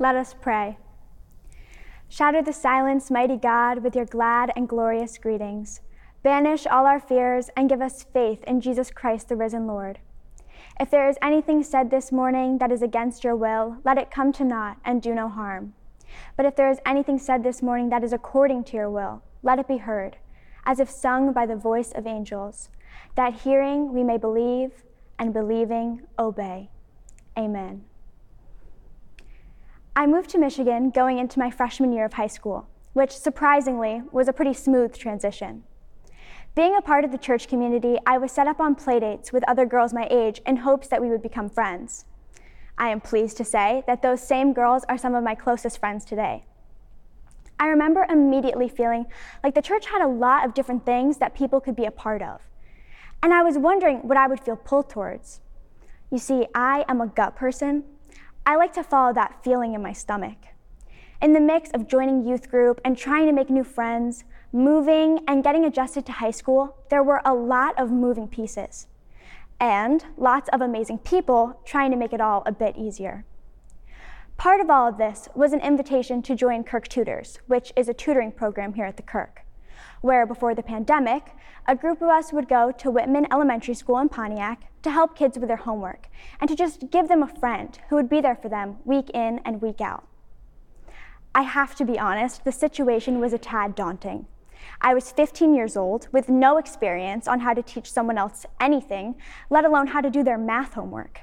Let us pray. Shatter the silence, mighty God, with your glad and glorious greetings. Banish all our fears and give us faith in Jesus Christ, the risen Lord. If there is anything said this morning that is against your will, let it come to naught and do no harm. But if there is anything said this morning that is according to your will, let it be heard, as if sung by the voice of angels, that hearing we may believe, and believing obey. Amen. I moved to Michigan going into my freshman year of high school, which surprisingly was a pretty smooth transition. Being a part of the church community, I was set up on playdates with other girls my age in hopes that we would become friends. I am pleased to say that those same girls are some of my closest friends today. I remember immediately feeling like the church had a lot of different things that people could be a part of. And I was wondering what I would feel pulled towards. You see, I am a gut person, I like to follow that feeling in my stomach. In the mix of joining youth group and trying to make new friends, moving and getting adjusted to high school, there were a lot of moving pieces and lots of amazing people trying to make it all a bit easier. Part of all of this was an invitation to join Kirk Tutors, which is a tutoring program here at the Kirk, where before the pandemic, a group of us would go to Whitman Elementary School in Pontiac to help kids with their homework and to just give them a friend who would be there for them week in and week out. I have to be honest, the situation was a tad daunting. I was 15 years old with no experience on how to teach someone else anything, let alone how to do their math homework.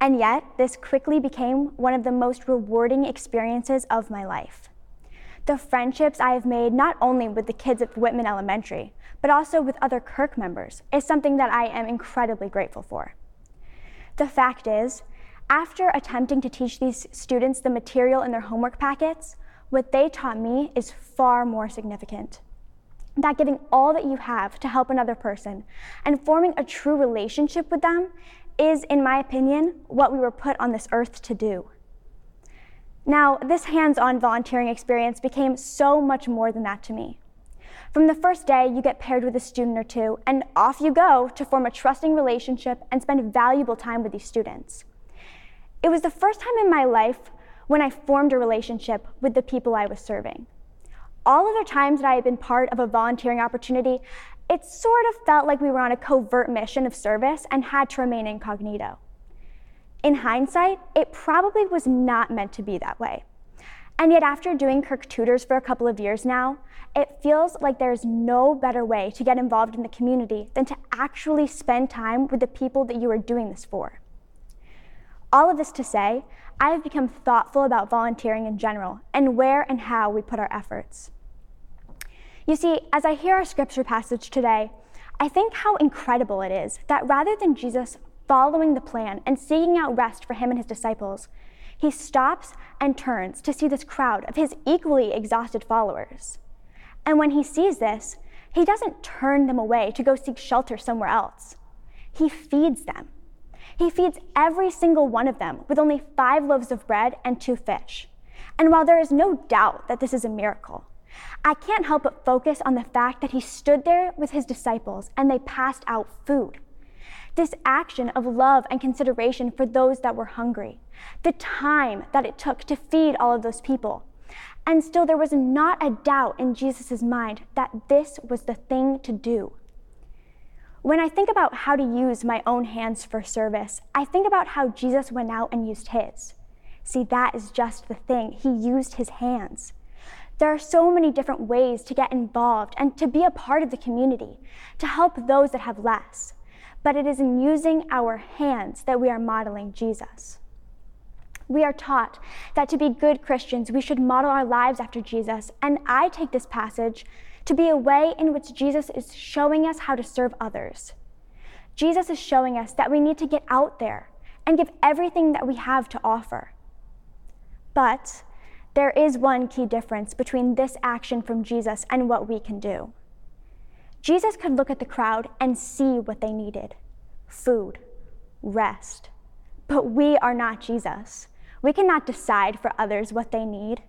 And yet, this quickly became one of the most rewarding experiences of my life. The friendships I have made not only with the kids at Whitman Elementary, but also with other Kirk members, is something that I am incredibly grateful for. The fact is, after attempting to teach these students the material in their homework packets, what they taught me is far more significant. That giving all that you have to help another person and forming a true relationship with them is, in my opinion, what we were put on this earth to do. Now, this hands on volunteering experience became so much more than that to me. From the first day, you get paired with a student or two, and off you go to form a trusting relationship and spend valuable time with these students. It was the first time in my life when I formed a relationship with the people I was serving. All other times that I had been part of a volunteering opportunity, it sort of felt like we were on a covert mission of service and had to remain incognito. In hindsight, it probably was not meant to be that way. And yet, after doing Kirk Tutors for a couple of years now, it feels like there's no better way to get involved in the community than to actually spend time with the people that you are doing this for. All of this to say, I have become thoughtful about volunteering in general and where and how we put our efforts. You see, as I hear our scripture passage today, I think how incredible it is that rather than Jesus following the plan and seeking out rest for him and his disciples, he stops and turns to see this crowd of his equally exhausted followers. And when he sees this, he doesn't turn them away to go seek shelter somewhere else. He feeds them. He feeds every single one of them with only five loaves of bread and two fish. And while there is no doubt that this is a miracle, I can't help but focus on the fact that he stood there with his disciples and they passed out food. This action of love and consideration for those that were hungry, the time that it took to feed all of those people. And still, there was not a doubt in Jesus' mind that this was the thing to do. When I think about how to use my own hands for service, I think about how Jesus went out and used his. See, that is just the thing. He used his hands. There are so many different ways to get involved and to be a part of the community, to help those that have less but it is in using our hands that we are modeling Jesus. We are taught that to be good Christians, we should model our lives after Jesus, and I take this passage to be a way in which Jesus is showing us how to serve others. Jesus is showing us that we need to get out there and give everything that we have to offer. But there is one key difference between this action from Jesus and what we can do. Jesus could look at the crowd and see what they needed food, rest. But we are not Jesus. We cannot decide for others what they need.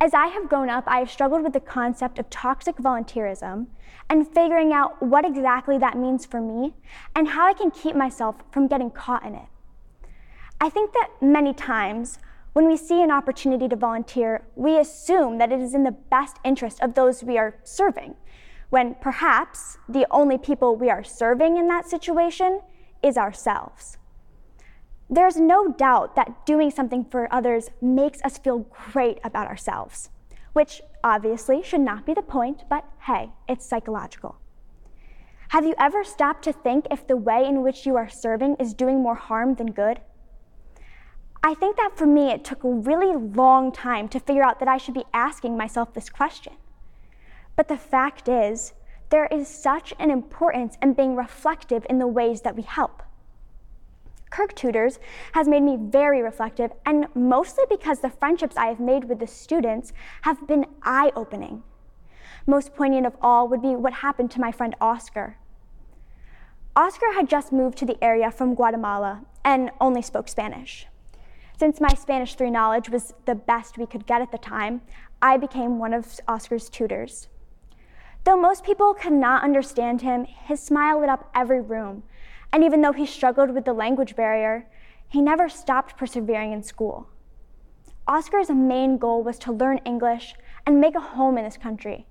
As I have grown up, I have struggled with the concept of toxic volunteerism and figuring out what exactly that means for me and how I can keep myself from getting caught in it. I think that many times When we see an opportunity to volunteer, we assume that it is in the best interest of those we are serving, when perhaps the only people we are serving in that situation is ourselves. There's no doubt that doing something for others makes us feel great about ourselves, which obviously should not be the point, but hey, it's psychological. Have you ever stopped to think if the way in which you are serving is doing more harm than good? I think that for me, it took a really long time to figure out that I should be asking myself this question. But the fact is, there is such an importance in being reflective in the ways that we help. Kirk Tutors has made me very reflective, and mostly because the friendships I have made with the students have been eye opening. Most poignant of all would be what happened to my friend Oscar. Oscar had just moved to the area from Guatemala and only spoke Spanish. Since my Spanish 3 knowledge was the best we could get at the time, I became one of Oscar's tutors. Though most people could not understand him, his smile lit up every room, and even though he struggled with the language barrier, he never stopped persevering in school. Oscar's main goal was to learn English and make a home in this country.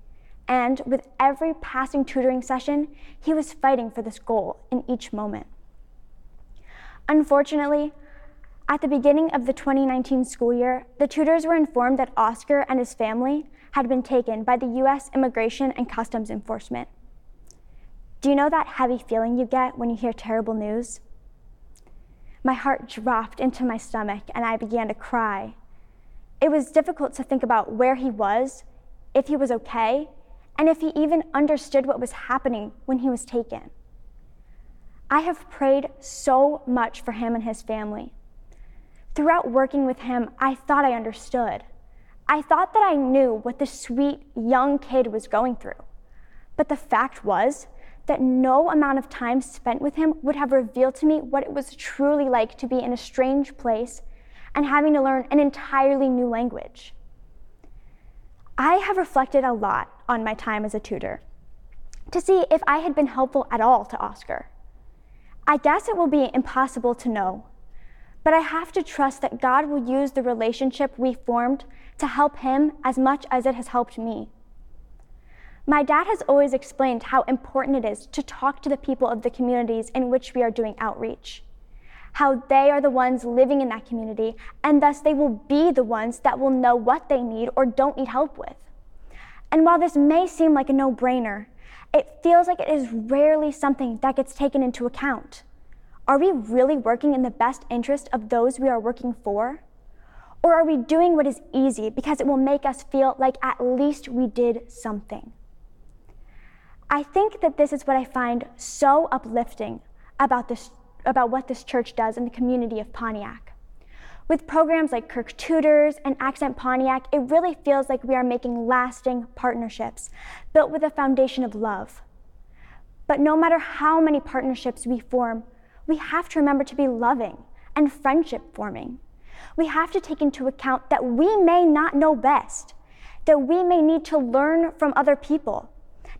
And with every passing tutoring session, he was fighting for this goal in each moment. Unfortunately, at the beginning of the 2019 school year, the tutors were informed that Oscar and his family had been taken by the U.S. Immigration and Customs Enforcement. Do you know that heavy feeling you get when you hear terrible news? My heart dropped into my stomach and I began to cry. It was difficult to think about where he was, if he was okay, and if he even understood what was happening when he was taken. I have prayed so much for him and his family. Throughout working with him, I thought I understood. I thought that I knew what the sweet young kid was going through. But the fact was that no amount of time spent with him would have revealed to me what it was truly like to be in a strange place and having to learn an entirely new language. I have reflected a lot on my time as a tutor to see if I had been helpful at all to Oscar. I guess it will be impossible to know but I have to trust that God will use the relationship we formed to help him as much as it has helped me. My dad has always explained how important it is to talk to the people of the communities in which we are doing outreach, how they are the ones living in that community, and thus they will be the ones that will know what they need or don't need help with. And while this may seem like a no brainer, it feels like it is rarely something that gets taken into account. Are we really working in the best interest of those we are working for? Or are we doing what is easy because it will make us feel like at least we did something? I think that this is what I find so uplifting about, this, about what this church does in the community of Pontiac. With programs like Kirk Tutors and Accent Pontiac, it really feels like we are making lasting partnerships built with a foundation of love. But no matter how many partnerships we form, we have to remember to be loving and friendship forming. We have to take into account that we may not know best, that we may need to learn from other people,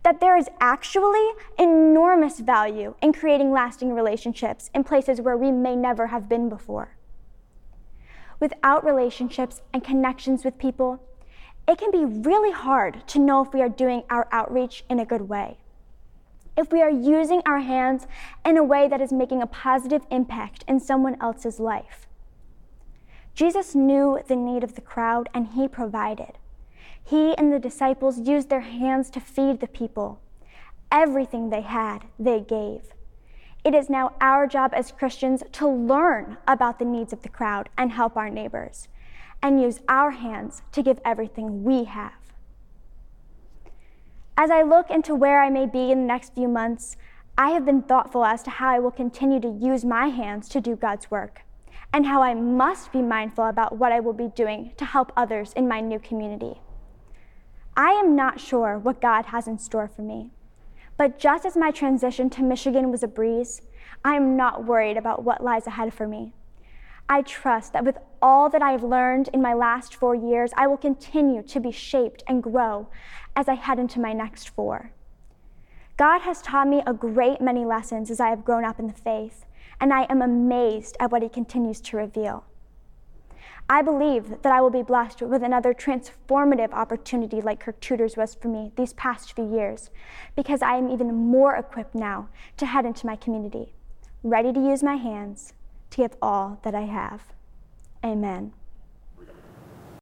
that there is actually enormous value in creating lasting relationships in places where we may never have been before. Without relationships and connections with people, it can be really hard to know if we are doing our outreach in a good way if we are using our hands in a way that is making a positive impact in someone else's life. Jesus knew the need of the crowd and he provided. He and the disciples used their hands to feed the people. Everything they had, they gave. It is now our job as Christians to learn about the needs of the crowd and help our neighbors, and use our hands to give everything we have. As I look into where I may be in the next few months, I have been thoughtful as to how I will continue to use my hands to do God's work, and how I must be mindful about what I will be doing to help others in my new community. I am not sure what God has in store for me, but just as my transition to Michigan was a breeze, I am not worried about what lies ahead for me. I trust that with all that I have learned in my last four years, I will continue to be shaped and grow as I head into my next four. God has taught me a great many lessons as I have grown up in the faith, and I am amazed at what He continues to reveal. I believe that I will be blessed with another transformative opportunity like Kirk Tutors was for me these past few years, because I am even more equipped now to head into my community, ready to use my hands to give all that I have. Amen.